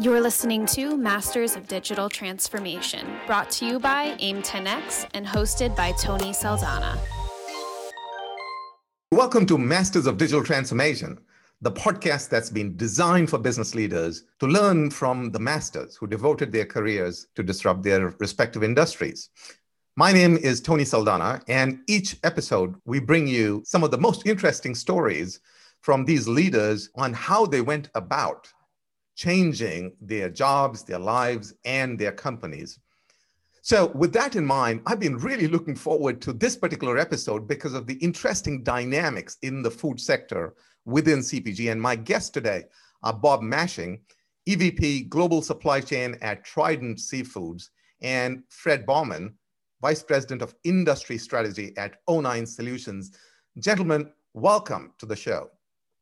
You're listening to Masters of Digital Transformation, brought to you by AIM 10X and hosted by Tony Saldanha. Welcome to Masters of Digital Transformation, the podcast that's been designed for business leaders to learn from the masters who devoted their careers to disrupt their respective industries. My name is Tony Saldanha, and each episode we bring you some of the most interesting stories from these leaders on how they went about changing their jobs, their lives, and their companies. So, with that in mind, I've been really looking forward to this particular episode because of the interesting dynamics in the food sector within CPG. And my guests today are Bob Mashing, EVP Global Supply Chain at Trident Seafoods, and Fred Baumann, Vice President of Industry Strategy at O9 Solutions. Gentlemen, welcome to the show.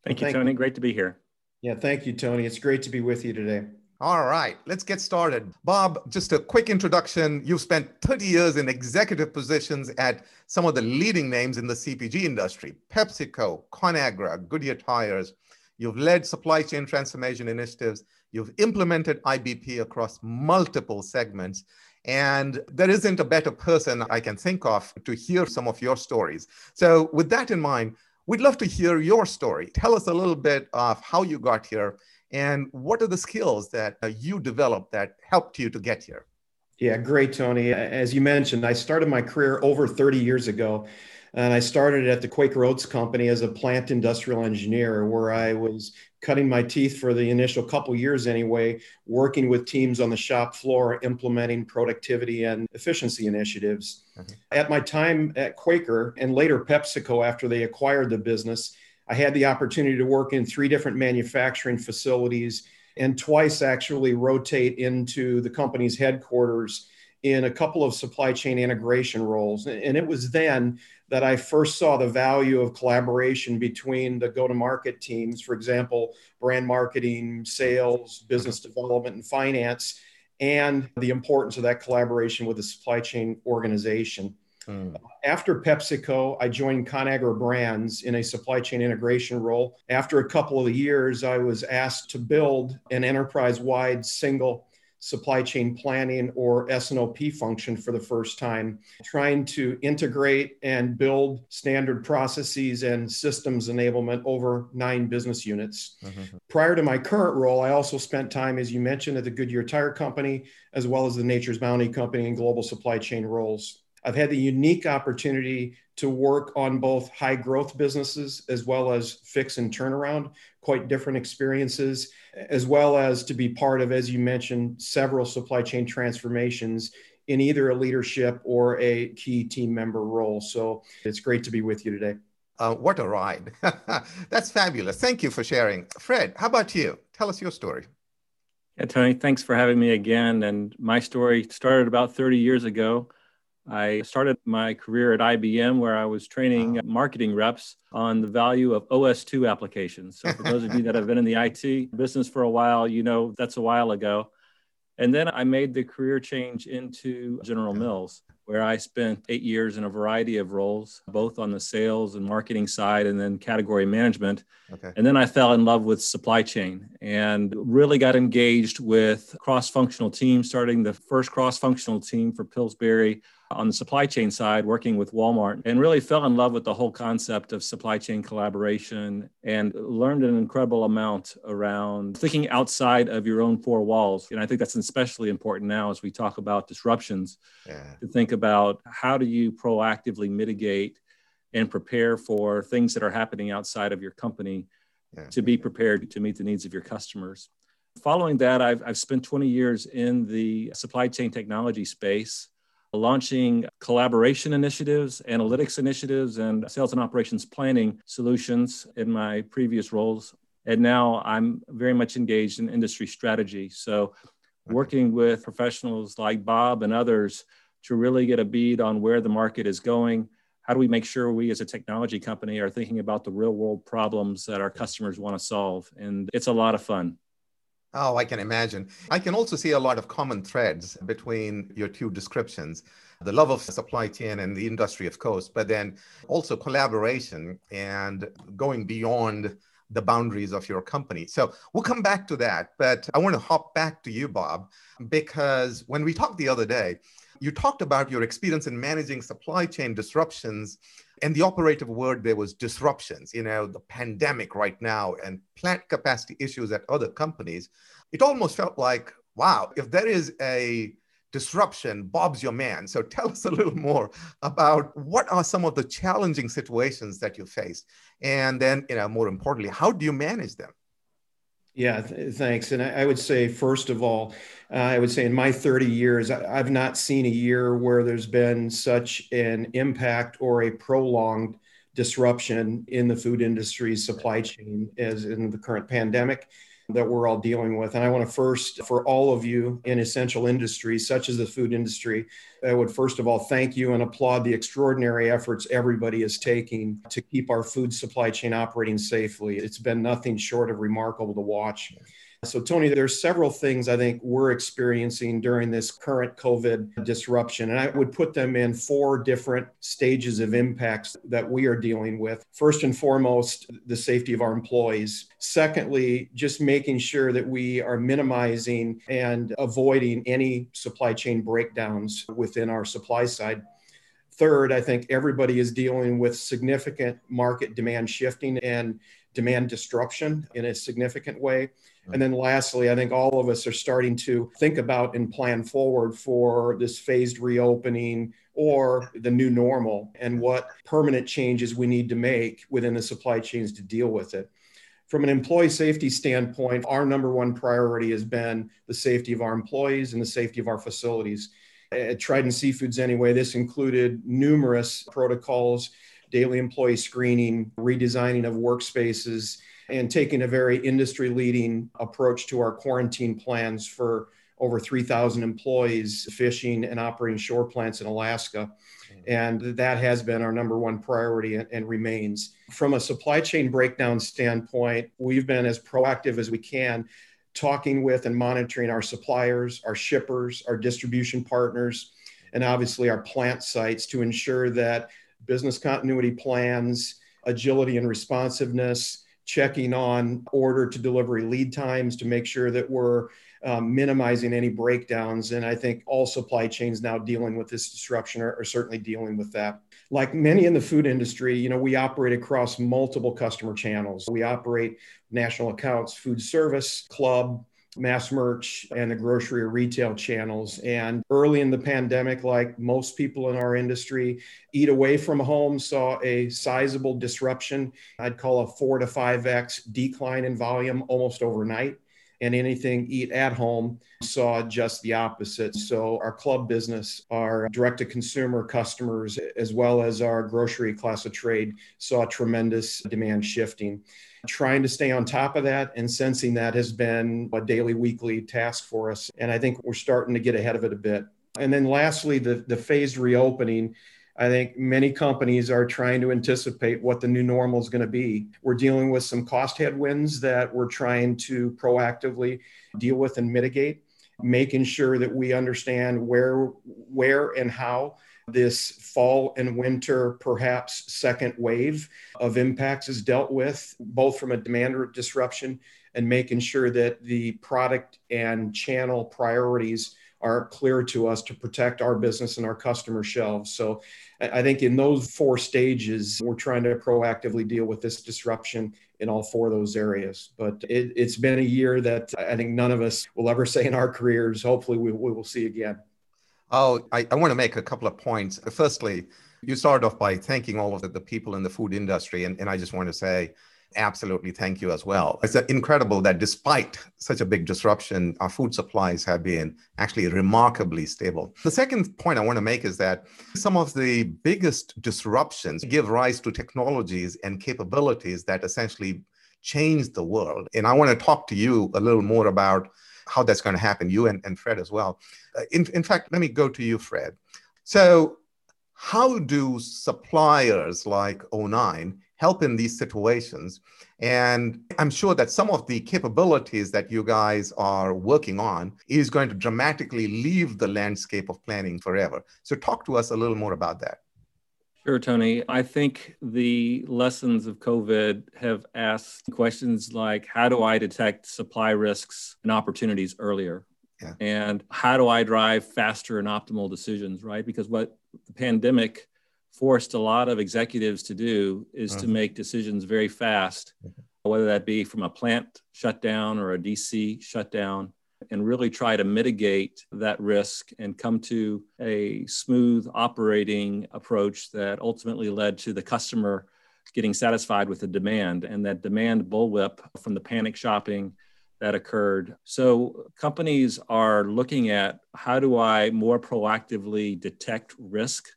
Thank you, Tony. Great to be here. Yeah, thank you, Tony. It's great to be with you today. All right, let's get started. Bob, just a quick introduction. You've spent 30 years in executive positions at some of the leading names in the CPG industry PepsiCo, ConAgra, Goodyear Tires. You've led supply chain transformation initiatives. You've implemented IBP across multiple segments. And there isn't a better person I can think of to hear some of your stories. So, with that in mind, We'd love to hear your story. Tell us a little bit of how you got here and what are the skills that uh, you developed that helped you to get here? Yeah, great, Tony. As you mentioned, I started my career over 30 years ago and I started at the Quaker Oats Company as a plant industrial engineer, where I was cutting my teeth for the initial couple years anyway, working with teams on the shop floor, implementing productivity and efficiency initiatives. Mm-hmm. At my time at Quaker and later PepsiCo, after they acquired the business, I had the opportunity to work in three different manufacturing facilities and twice actually rotate into the company's headquarters in a couple of supply chain integration roles. And it was then that I first saw the value of collaboration between the go to market teams, for example, brand marketing, sales, business development, and finance, and the importance of that collaboration with the supply chain organization. Mm. After PepsiCo, I joined ConAgra Brands in a supply chain integration role. After a couple of years, I was asked to build an enterprise wide single supply chain planning or S&OP function for the first time, trying to integrate and build standard processes and systems enablement over nine business units. Mm-hmm. Prior to my current role, I also spent time, as you mentioned, at the Goodyear Tire Company, as well as the Nature's Bounty Company in global supply chain roles. I've had the unique opportunity to work on both high growth businesses as well as fix and turnaround, quite different experiences, as well as to be part of, as you mentioned, several supply chain transformations in either a leadership or a key team member role. So it's great to be with you today. Uh, what a ride. That's fabulous. Thank you for sharing. Fred, how about you? Tell us your story. Yeah, Tony, thanks for having me again. And my story started about 30 years ago. I started my career at IBM where I was training wow. marketing reps on the value of OS2 applications. So, for those of you that have been in the IT business for a while, you know that's a while ago. And then I made the career change into General Mills, where I spent eight years in a variety of roles, both on the sales and marketing side and then category management. Okay. And then I fell in love with supply chain and really got engaged with cross functional teams, starting the first cross functional team for Pillsbury on the supply chain side, working with Walmart, and really fell in love with the whole concept of supply chain collaboration and learned an incredible amount around thinking outside of your own four walls. And I think that's especially important now as we talk about disruptions yeah. to think about how do you proactively mitigate and prepare for things that are happening outside of your company yeah. to be prepared to meet the needs of your customers. Following that, I've, I've spent 20 years in the supply chain technology space launching collaboration initiatives, analytics initiatives, and sales and operations planning solutions in my previous roles. And now I'm very much engaged in industry strategy. So, working with professionals like Bob and others to really get a bead on where the market is going. How do we make sure we as a technology company are thinking about the real world problems that our customers want to solve? And it's a lot of fun. Oh, I can imagine. I can also see a lot of common threads between your two descriptions the love of supply chain and the industry, of course, but then also collaboration and going beyond the boundaries of your company. So we'll come back to that. But I want to hop back to you, Bob, because when we talked the other day, you talked about your experience in managing supply chain disruptions and the operative word there was disruptions. You know the pandemic right now and plant capacity issues at other companies it almost felt like wow if there is a disruption bob's your man. So tell us a little more about what are some of the challenging situations that you face and then you know more importantly how do you manage them yeah, th- thanks. And I, I, would say, first of all, uh, I would say in my 30 years, I, have not seen a year where there's been such an impact or a prolonged disruption in the food industry's supply chain as in the current pandemic that we're all dealing with. And I want to first, for all of you in essential industries, such as the food industry, I would first of all thank you and applaud the extraordinary efforts everybody is taking to keep our food supply chain operating safely. It's been nothing short of remarkable to watch. So, Tony, there's several things I think we're experiencing during this current COVID disruption, and I would put them in four different stages of impacts that we are dealing with. First and foremost, the safety of our employees. Secondly, just making sure that we are minimizing and avoiding any supply chain breakdowns within our supply side. Third, I think everybody is dealing with significant market demand shifting and demand disruption in a significant way. And then lastly, I think all of us are starting to think about and plan forward for this phased reopening or the new normal and what permanent changes we need to make within the supply chains to deal with it. From an employee safety standpoint, our number one priority has been the safety of our employees and the safety of our facilities. At Trident Seafoods, anyway, this included numerous protocols, daily employee screening, redesigning of workspaces, and taking a very industry leading approach to our quarantine plans for over 3,000 employees fishing and operating shore plants in Alaska. And that has been our number one priority and, remains. From a supply chain breakdown standpoint, we've been as proactive as we can, talking with and monitoring our suppliers, our shippers, our distribution partners, and obviously our plant sites to ensure that business continuity plans, agility and responsiveness, checking on order to delivery lead times to make sure that we're um, minimizing any breakdowns. And I think all supply chains now dealing with this disruption are, are, certainly dealing with that. Like many in the food industry, you know, we operate across multiple customer channels. We operate national accounts, food service, club, mass merch and the grocery or retail channels. And early in the pandemic, like most people in our industry, eat away from home saw a sizable disruption. I'd call a four to five X decline in volume almost overnight. And anything eat at home saw just the opposite. So, our club business, our direct to consumer customers, as well as our grocery class of trade, saw tremendous demand shifting. Trying to stay on top of that and sensing that has been a daily, weekly task for us. And I think we're starting to get ahead of it a bit. And then lastly, the, the phased reopening. I think many companies are trying to anticipate what the new normal is going to be. We're dealing with some cost headwinds that we're trying to proactively deal with and mitigate, making sure that we understand where, where and how this fall and winter, perhaps second wave of impacts is dealt with, both from a demand disruption and making sure that the product and channel priorities are clear to us to protect our business and our customer shelves. So I think in those four stages, we're trying to proactively deal with this disruption in all four of those areas. But it, has been a year that I think none of us will ever say in our careers, hopefully we, we will see again. Oh, I, I want to make a couple of points. Firstly, you started off by thanking all of the, the people in the food industry. And, and I just want to say, absolutely thank you as well. It's incredible that despite such a big disruption, our food supplies have been actually remarkably stable. The second point I want to make is that some of the biggest disruptions give rise to technologies and capabilities that essentially change the world. And I want to talk to you a little more about how that's going to happen, you and, and Fred as well. Uh, in, in fact, let me go to you, Fred. So, how do suppliers like O9 help in these situations? And I'm sure that some of the capabilities that you guys are working on is going to dramatically leave the landscape of planning forever. So, talk to us a little more about that. Sure, Tony. I think the lessons of COVID have asked questions like how do I detect supply risks and opportunities earlier? Yeah. And how do I drive faster and optimal decisions, right? Because what the pandemic forced a lot of executives to do is uh-huh. to make decisions very fast, mm-hmm. whether that be from a plant shutdown or a DC shutdown and really try to mitigate that risk and come to a smooth operating approach that ultimately led to the customer getting satisfied with the demand and that demand bullwhip from the panic shopping that occurred. So companies are looking at how do I more proactively detect risk?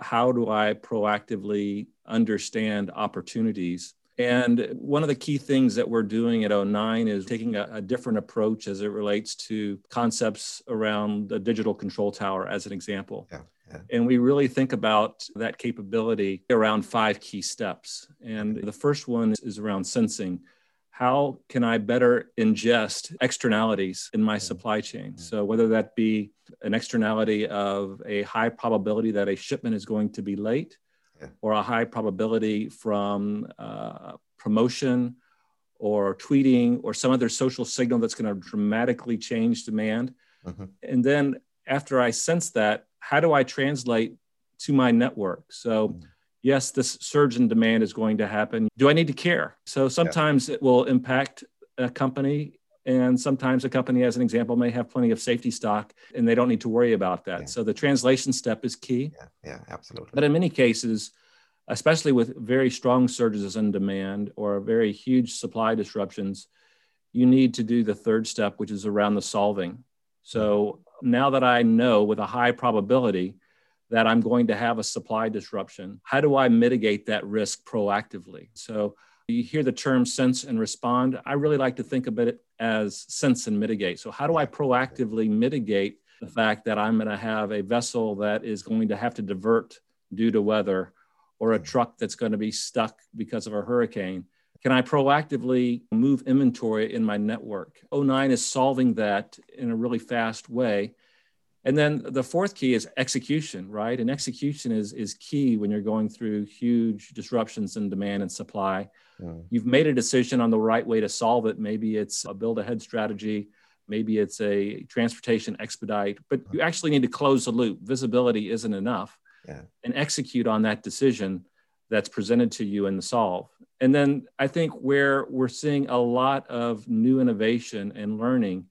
How do I proactively understand opportunities? And one of the key things that we're doing at O9 is taking a, a, different approach as it relates to concepts around the digital control tower, as an example. Yeah, yeah. And we really think about that capability around five key steps. And the first one is around sensing. How can I better ingest externalities in my supply chain? So, whether that be an externality of a high probability that a shipment is going to be late, yeah. or a high probability from uh, promotion or tweeting or some other social signal that's going to dramatically change demand. Mm-hmm. And then after I sense that, how do I translate to my network? So, mm-hmm. Yes, this surge in demand is going to happen. Do I need to care? So sometimes yeah. it will impact a company. And sometimes a company, as an example, may have plenty of safety stock and they don't need to worry about that. Yeah. So the translation step is key. Yeah, yeah, absolutely. But in many cases, especially with very strong surges in demand or very huge supply disruptions, you need to do the third step, which is around the solving. So mm-hmm. now that I know with a high probability that I'm going to have a supply disruption, how do I mitigate that risk proactively? So you hear the term sense and respond. I really like to think of it as sense and mitigate. So, how do I proactively mitigate the fact that I'm going to have a vessel that is going to have to divert due to weather or a hmm. truck that's going to be stuck because of a hurricane? Can I proactively move inventory in my network? O9 is solving that in a really fast way. And then the fourth key is execution, right? And execution is, is key when you're going through huge disruptions in demand and supply. Mm. You've made a decision on the right way to solve it. Maybe it's a build ahead strategy, maybe it's a transportation expedite, but you actually need to close the loop. Visibility isn't enough yeah. and execute on that decision that's presented to you in the solve. And then I think where we're seeing a lot of new innovation and learning,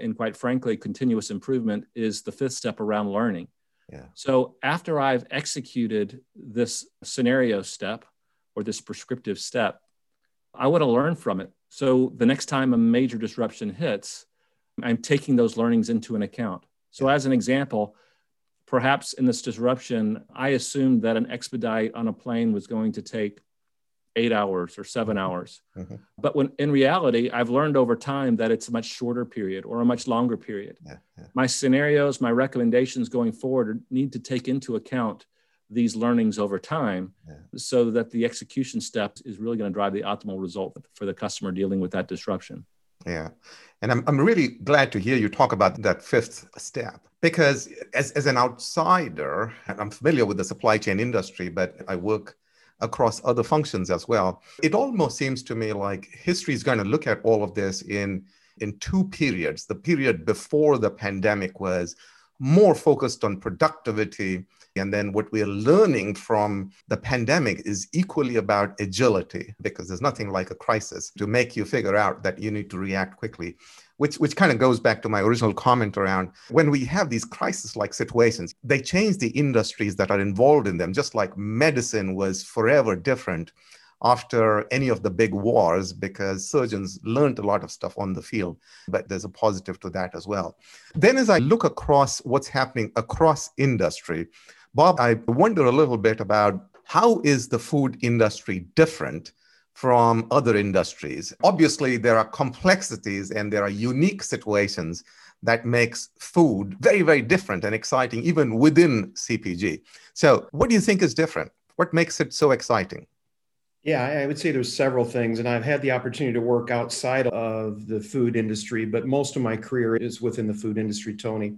and quite frankly, continuous improvement is the fifth step around learning. Yeah. So after I've executed this scenario step or this prescriptive step, I want to learn from it. So the next time a major disruption hits, I'm taking those learnings into an account. So, as an example, perhaps in this disruption, I assumed that an expedite on a plane was going to take eight hours or 7 mm-hmm. hours. Mm-hmm. But when in reality, I've learned over time that it's a much shorter period or a much longer period. Yeah, yeah. My scenarios, my recommendations going forward need to take into account these learnings over time yeah. so that the execution step is really going to drive the optimal result for the customer dealing with that disruption. Yeah. And I'm, I'm really glad to hear you talk about that fifth step because as, as an outsider, I'm familiar with the supply chain industry, but I work across other functions as well. It almost seems to me like history is going to look at all of this in in two periods. The period before the pandemic was more focused on productivity and then what we're learning from the pandemic is equally about agility, because there's nothing like a crisis to make you figure out that you need to react quickly. Which, which kind of goes back to my original comment around when we have these crisis like situations, they change the industries that are involved in them, just like medicine was forever different after any of the big wars because surgeons learned a lot of stuff on the field, but there's a positive to that as well. Then, as I look across what's happening across industry, Bob, I wonder a little bit about how is the food industry different from other industries? Obviously, there are complexities and there are unique situations that makes food very, very different and exciting, even within CPG. So, what do you think is different? What makes it so exciting? Yeah, I would say there's several things, and I've had the opportunity to work outside of the food industry, but most of my career is within the food industry, Tony.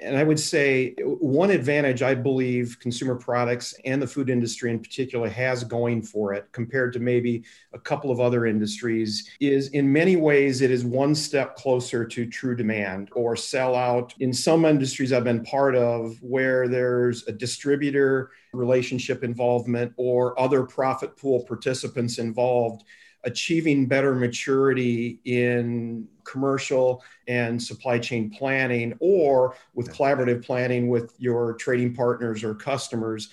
And I would say one advantage I believe consumer products and the food industry in particular has going for it compared to maybe a couple of other industries is in many ways it is one step closer to true demand or sell out. In some industries I've been part of where there's a distributor relationship involvement or other profit pool participants involved achieving better maturity in commercial and supply chain planning or with collaborative planning with your trading partners or customers.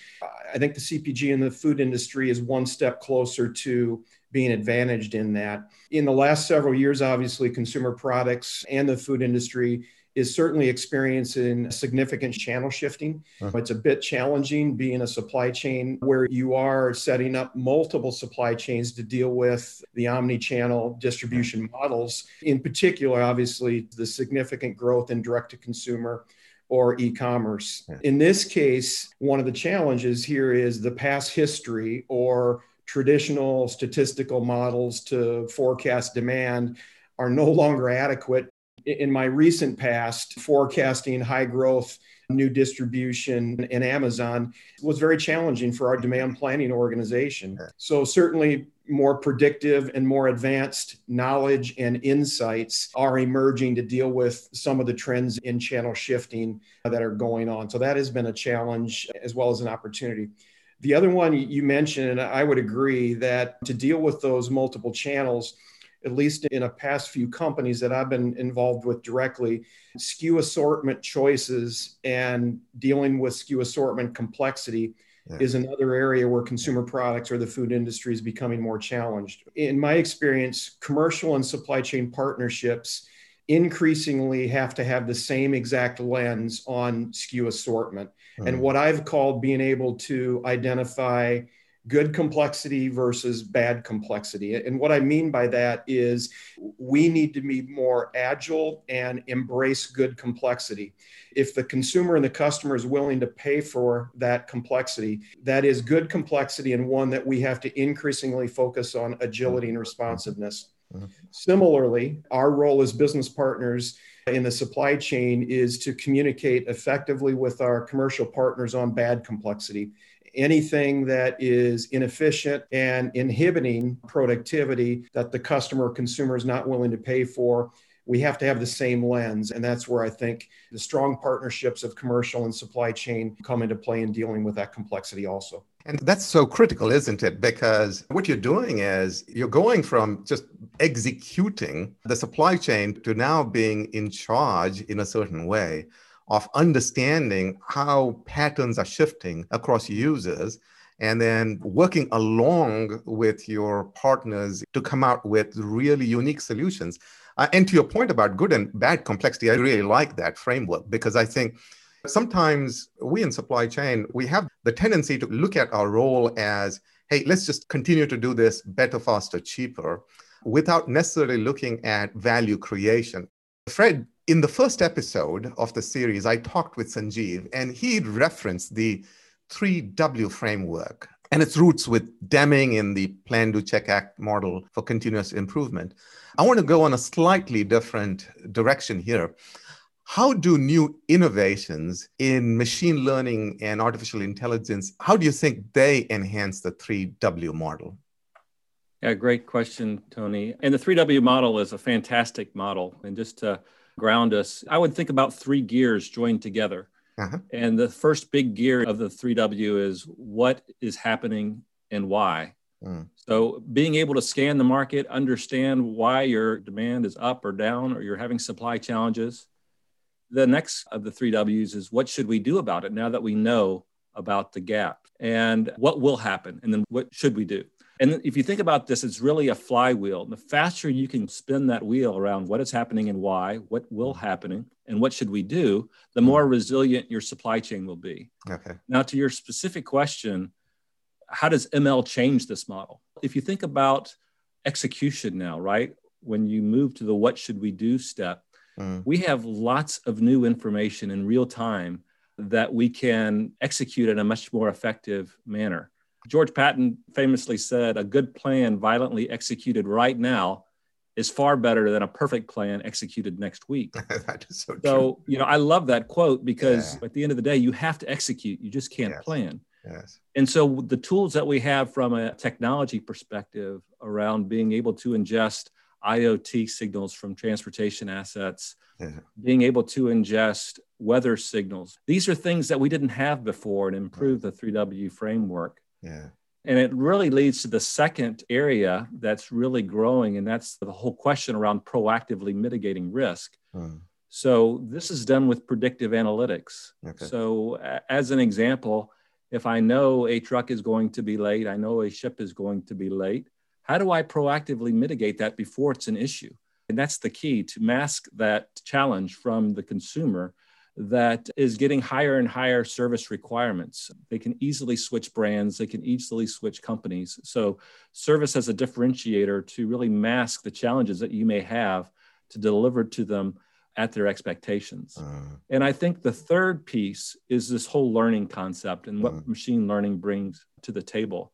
I think the CPG and the food industry is one step closer to being advantaged in that. In the last several years, obviously, consumer products and the food industry is certainly experiencing significant channel shifting. Uh-huh. It's a bit challenging being a supply chain where you are setting up multiple supply chains to deal with the omni channel distribution models. In particular, obviously, the significant growth in direct to consumer or e commerce. Yeah. In this case, one of the challenges here is the past history or traditional statistical models to forecast demand are no longer adequate in my recent past, forecasting high growth, new distribution in Amazon was very challenging for our demand planning organization. So, certainly, more predictive and more advanced knowledge and insights are emerging to deal with some of the trends in channel shifting that are going on. So, that has been a challenge as well as an opportunity. The other one you mentioned, and I would agree that to deal with those multiple channels, at least in a past few companies that I've been involved with directly, SKU assortment choices and dealing with SKU assortment complexity yeah. is another area where consumer products or the food industry is becoming more challenged. In my experience, commercial and supply chain partnerships increasingly have to have the same exact lens on SKU assortment. Mm-hmm. And what I've called being able to identify good complexity versus bad complexity. And what I mean by that is we need to be more agile and embrace good complexity. If the consumer and the customer is willing to pay for that complexity, that is good complexity and one that we have to increasingly focus on agility and responsiveness. Mm-hmm. Similarly, our role as business partners in the supply chain is to communicate effectively with our commercial partners on bad complexity anything that is inefficient and inhibiting productivity that the customer or consumer is not willing to pay for we have to have the same lens. And that's where i think the strong partnerships of commercial and supply chain come into play in dealing with that complexity also. And that's so critical isn't it? Because what you're doing is you're going from just executing the supply chain to now being in charge in a certain way of understanding how patterns are shifting across users and then working along with your partners to come out with really unique solutions. Uh, and to your point about good and bad complexity, I really like that framework because I think sometimes we in supply chain, we have the tendency to look at our role as, hey, let's just continue to do this better, faster, cheaper, without necessarily looking at value creation. Fred in the first episode of the series, I talked with Sanjeev, and he referenced the 3W framework and its roots with Deming in the Plan, Do, Check, Act model for continuous improvement. I want to go on a slightly different direction here. How do new innovations in machine learning and artificial intelligence, how do you think they enhance the 3W model? Yeah, great question, Tony. And the 3W model is a fantastic model. And just to ground us, I would think about three gears joined together. Uh-huh. And the first big gear of the 3W is what is happening and why. Mm. So, being able to scan the market, understand why your demand is up or down, or you're having supply challenges. The next of the three W's is what should we do about it now that we know about the gap and what will happen? And then what should we do? And if you think about this, it's really a flywheel. The faster you can spin that wheel around what is happening and why, what will happen, and what should we do, the more resilient your supply chain will be. Okay. Now, to your specific question, how does ML change this model? If you think about execution now, right? When you move to the what should we do step, mm. we have lots of new information in real time that we can execute in a much more effective manner. George Patton famously said, A good plan violently executed right now is far better than a perfect plan executed next week. that is so, so you know, I love that quote because yeah. at the end of the day, you have to execute. You just can't yes. plan. Yes. And so the tools that we have from a technology perspective around being able to ingest IoT signals from transportation assets, yeah. being able to ingest weather signals. These are things that we didn't have before and improve the 3W framework. Yeah. And it really leads to the second area that's really growing, and that's the whole question around proactively mitigating risk. Hmm. So, this is done with predictive analytics. Okay. So, as an example, if I know a truck is going to be late, I know a ship is going to be late, how do I proactively mitigate that before it's an issue? And that's the key to mask that challenge from the consumer that is getting higher and higher service requirements. They can easily switch brands, they can easily switch companies. So, service as a differentiator to really mask the challenges that you may have to deliver to them at their expectations. Uh, and I think the third piece is this whole learning concept and what uh, machine learning brings to the table.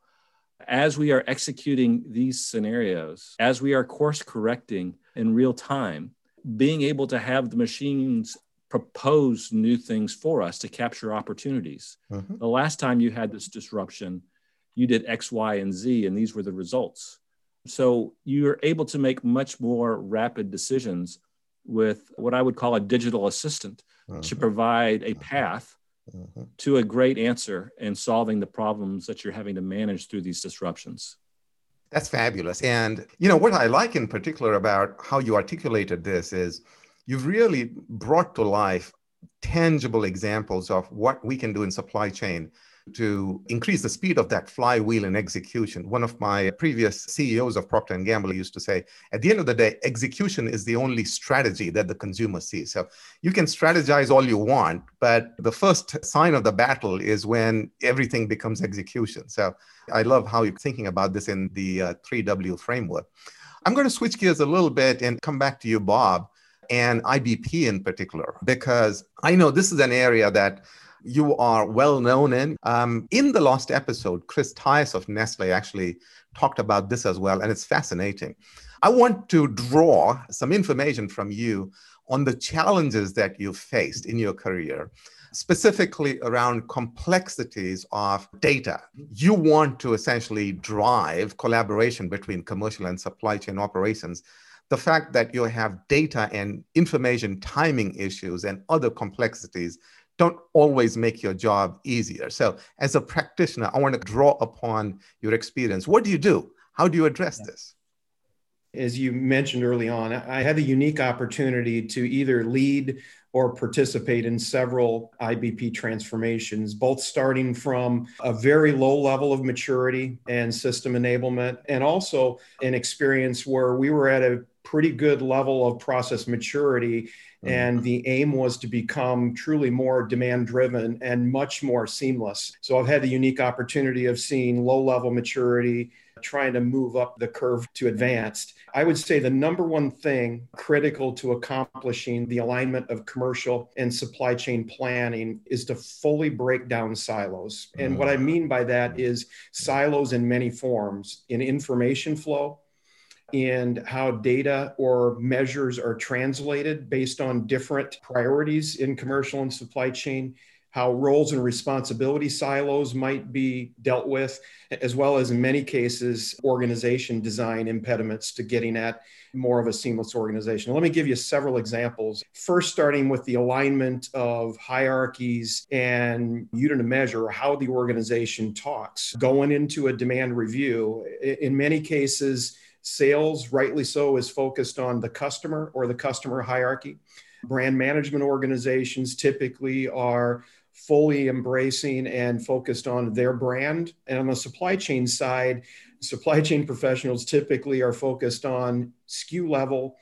As we are executing these scenarios, as we are course correcting in real time, being able to have the machines propose new things for us to capture opportunities. Uh-huh. The last time you had this disruption, you did X, Y, and Z, and these were the results. So you're able to make much more rapid decisions with what I would call a digital assistant uh-huh. to provide a uh-huh. path uh-huh. to a great answer in solving the problems that you're having to manage through these disruptions. That's fabulous. And, you know, what I like in particular about how you articulated this is you've really brought to life tangible examples of what we can do in supply chain to increase the speed of that flywheel in execution. One of my previous CEOs of Procter & Gamble used to say, at the end of the day, execution is the only strategy that the consumer sees. So you can strategize all you want, but the first sign of the battle is when everything becomes execution. So I love how you're thinking about this in the uh, 3W framework. I'm going to switch gears a little bit and come back to you, Bob, and IBP in particular, because I know this is an area that you are well known in. Um, in the last episode, Chris Tice of Nestle actually talked about this as well, and it's fascinating. I want to draw some information from you on the challenges that you faced in your career, specifically around complexities of data. You want to essentially drive collaboration between commercial and supply chain operations. The fact that you have data and information timing issues and other complexities don't always make your job easier. So, as a practitioner, I want to draw upon your experience. What do you do? How do you address this? As you mentioned early on, I had the unique opportunity to either lead or participate in several IBP transformations, both starting from a very low level of maturity and system enablement, and also an experience where we were at a pretty good level of process maturity. Mm-hmm. And the aim was to become truly more demand driven and much more seamless. So I've had the unique opportunity of seeing low level maturity, trying to move up the curve to advanced. I would say the number one thing critical to accomplishing the alignment of commercial and supply chain planning is to fully break down silos. And what I mm-hmm. mean by that is silos in many forms in information flow and how data or measures are translated based on different priorities in commercial and supply chain, how roles and responsibility silos might be dealt with, as well as in many cases, organization design impediments to getting at more of a seamless organization. Let me give you several examples. First, starting with the alignment of hierarchies and unit of measure, how the organization talks. Going into a demand review, in many cases, Sales, rightly so, is focused on the customer or the customer hierarchy. Brand management organizations typically are fully embracing and focused on their brand. And on the supply chain side, supply chain professionals typically are focused on SKU level,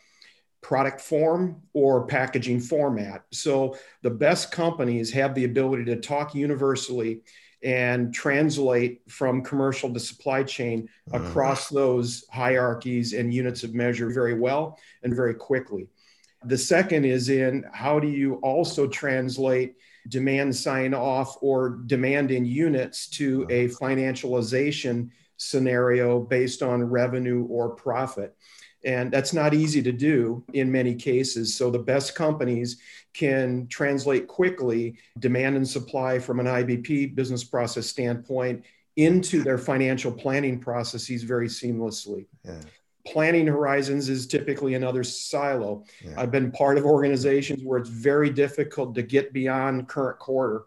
product form, or packaging format. So the best companies have the ability to talk universally and translate from commercial to supply chain mm-hmm. across those hierarchies and units of measure very well and very quickly. The second is in how do you also translate demand sign off or demand in units to a mm-hmm. financialization scenario based on revenue or profit. And that's not easy to do in many cases. So the best companies can translate quickly demand and supply from an IBP business process standpoint into their financial planning processes very seamlessly. Yeah. Planning horizons is typically another silo. Yeah. I've been part of organizations where it's very difficult to get beyond current quarter.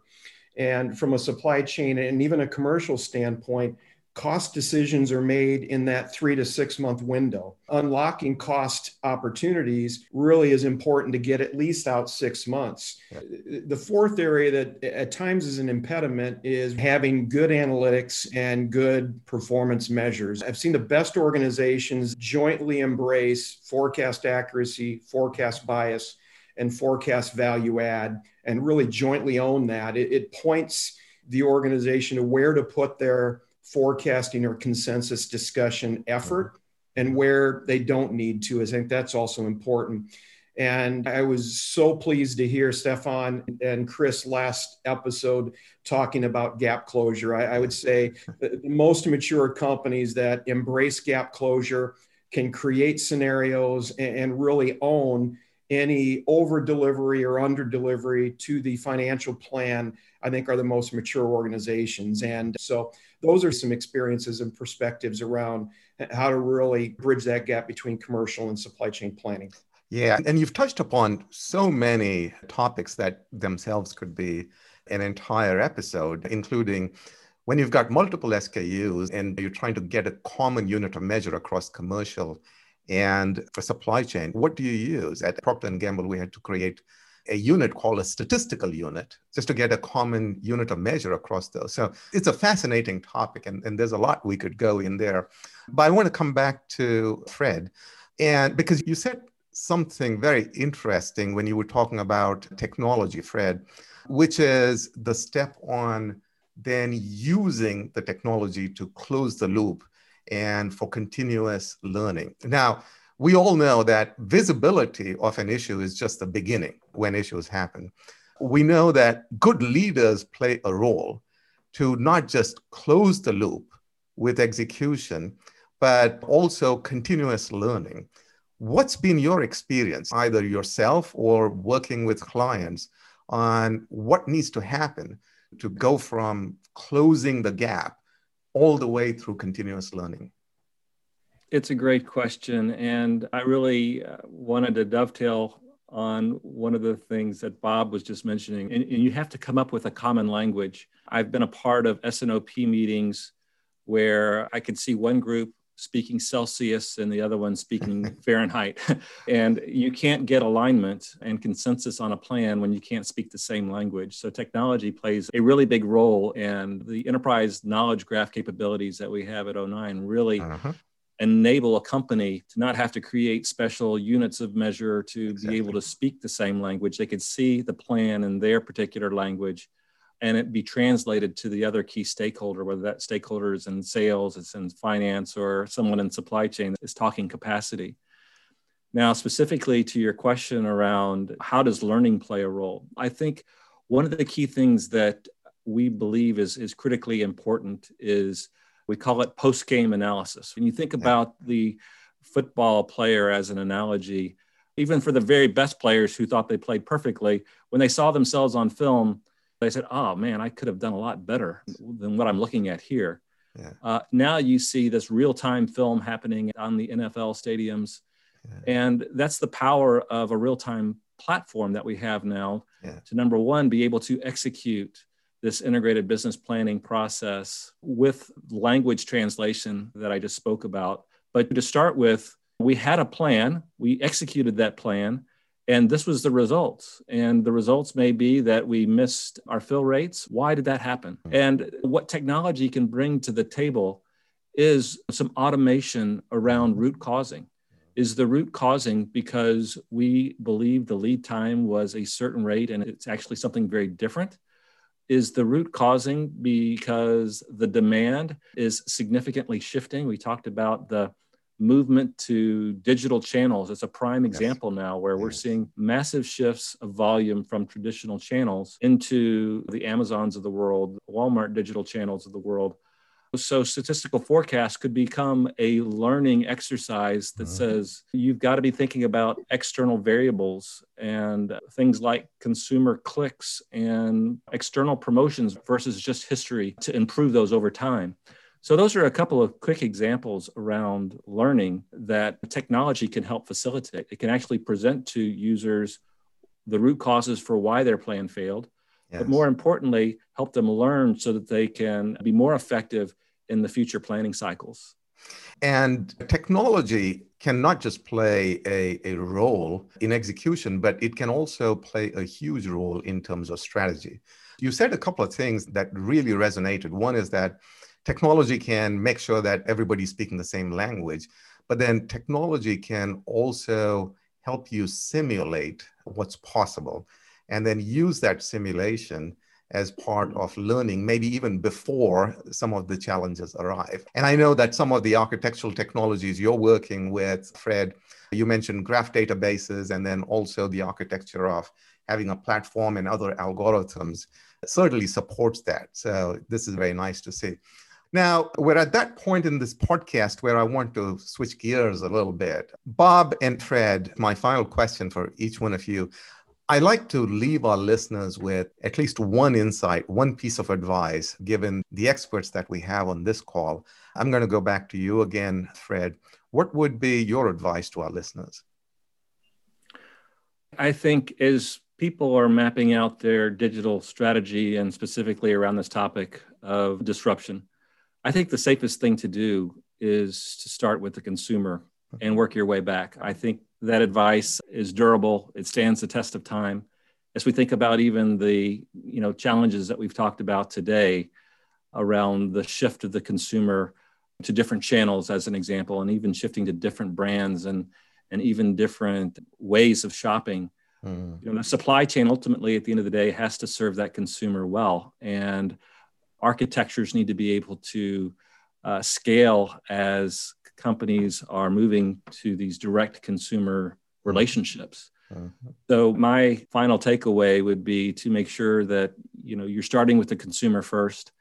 And from a supply chain and even a commercial standpoint, cost decisions are made in that three to six month window. Unlocking cost opportunities really is important to get at least out six months. The fourth area that at times is an impediment is having good analytics and good performance measures. I've seen the best organizations jointly embrace forecast accuracy, forecast bias, and forecast value add, and really jointly own that. It, it points the organization to where to put their forecasting or consensus discussion effort mm-hmm. and where they don't need to. I think that's also important. And I was so pleased to hear Stefan and Chris last episode talking about gap closure. I, I would say the most mature companies that embrace gap closure can create scenarios and, and really own any over delivery or under delivery to the financial plan, I think are the most mature organizations. And so those are some experiences and perspectives around how to really bridge that gap between commercial and supply chain planning. Yeah, and you've touched upon so many topics that themselves could be an entire episode, including when you've got multiple SKUs and you're trying to get a common unit of measure across commercial and for supply chain, what do you use? At Procter & Gamble, we had to create a unit called a statistical unit just to get a common unit of measure across those. So it's a fascinating topic, and, and there's a lot we could go in there. But I want to come back to Fred, and because you said something very interesting when you were talking about technology, Fred, which is the step on then using the technology to close the loop and for continuous learning. Now, we all know that visibility of an issue is just the beginning when issues happen. We know that good leaders play a role to not just close the loop with execution, but also continuous learning. What's been your experience, either yourself or working with clients, on what needs to happen to go from closing the gap all the way through continuous learning? It's a great question. And I really uh, wanted to dovetail on one of the things that Bob was just mentioning. And, and, you have to come up with a common language. I've been a part of S&OP meetings where I could see one group speaking Celsius and the other one speaking Fahrenheit. and you can't get alignment and consensus on a plan when you can't speak the same language. So technology plays a really big role and the enterprise knowledge graph capabilities that we have at O9 really uh-huh enable a company to not have to create special units of measure to exactly. be able to speak the same language. They could see the plan in their particular language and it be translated to the other key stakeholder, whether that stakeholder is in sales, it's in finance, or someone in supply chain is talking capacity. Now, specifically to your question around how does learning play a role, I think one of the key things that we believe is, is critically important is we call it post game analysis. When you think about the football player as an analogy, even for the very best players who thought they played perfectly, when they saw themselves on film, they said, Oh man, I could have done a lot better than what I'm looking at here. Yeah. Uh, now you see this real time film happening on the NFL stadiums. Yeah. And that's the power of a real time platform that we have now yeah. to number one, be able to execute this integrated business planning process with language translation that I just spoke about. But to start with, we had a plan, we executed that plan, and this was the results. And the results may be that we missed our fill rates. Why did that happen? Hmm. And what technology can bring to the table is some automation around root causing. Is the root causing because we believe the lead time was a certain rate and it's actually something very different? Is the root causing because the demand is significantly shifting. We talked about the movement to digital channels. It's a prime example yes. now where yes. we're seeing massive shifts of volume from traditional channels into the Amazons of the world, Walmart digital channels of the world. So, statistical forecast could become a learning exercise that mm-hmm. says you've got to be thinking about external variables and things like consumer clicks and external promotions versus just history to improve those over time. So, those are a couple of quick examples around learning that technology can help facilitate. It can actually present to users the root causes for why their plan failed yes. but more importantly, help them learn so that they can be more effective in the future planning cycles. And technology cannot just play a, a role in execution, but it can also play a huge role in terms of strategy. You said a couple of things that really resonated. One is that technology can make sure that everybody's speaking the same language, but then technology can also help you simulate what's possible and then use that simulation as part mm. of learning, maybe even before some of the challenges arrive. And I know that some of the architectural technologies you're working with, Fred, you mentioned graph databases and then also the architecture of having a platform and other algorithms certainly supports that. So this is very nice to see. Now, we're at that point in this podcast where I want to switch gears a little bit. Bob and Fred, my final question for each one of you I like to leave our listeners with at least one insight, one piece of advice, given the experts that we have on this call. I'm going to go back to you again, Fred. What would be your advice to our listeners? I think as people are mapping out their digital strategy and specifically around this topic of disruption, I think the safest thing to do is to start with the consumer and work your way back. I think that advice is durable. It stands the test of time. As we think about even the you know challenges that we've talked about today around the shift of the consumer to different channels, as an example, and even shifting to different brands and and even different ways of shopping. Mm. You know, the supply chain ultimately, at the end of the day, has to serve that consumer well, and architectures need to be able to uh, scale as companies are moving to these direct consumer relationships. Uh-huh. So my final takeaway would be to make sure that you know you're starting with the consumer first,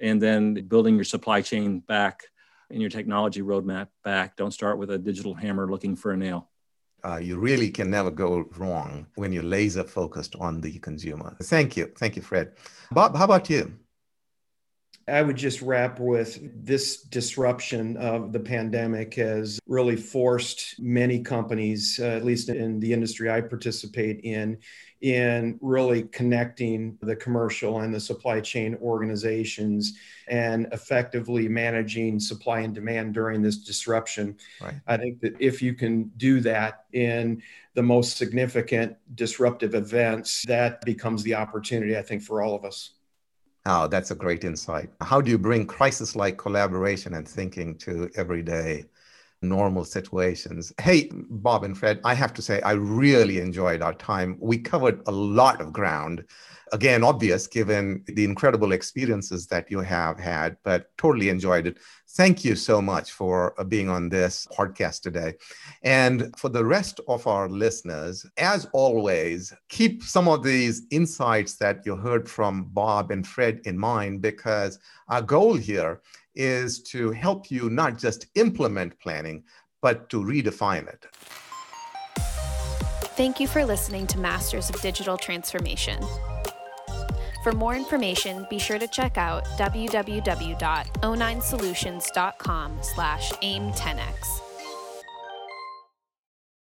and then building your supply chain back and your technology roadmap back. Don't start with a digital hammer looking for a nail. Uh, you really can never go wrong when you're laser focused on the consumer. Thank you, thank you, Fred. Bob, how about you? I would just wrap with this disruption of the pandemic has really forced many companies, uh, at least in the industry I participate in, in really connecting the commercial and the supply chain organizations and effectively managing supply and demand during this disruption. Right. I think that if you can do that in the most significant disruptive events, that becomes the opportunity, I think, for all of us. Oh, that's a great insight. How do you bring crisis like collaboration and thinking to everyday normal situations? Hey, Bob and Fred, I have to say, I really enjoyed our time. We covered a lot of ground again, obvious given the incredible experiences that you have had, but totally enjoyed it. Thank you so much for uh, being on this podcast today. And for the rest of our listeners, as always, keep some of these insights that you heard from Bob and Fred in mind because our goal here is to help you not just implement planning, but to redefine it. Thank you for listening to Masters of Digital Transformation. For more information, be sure to check out www.o9solutions.com slash aim10x.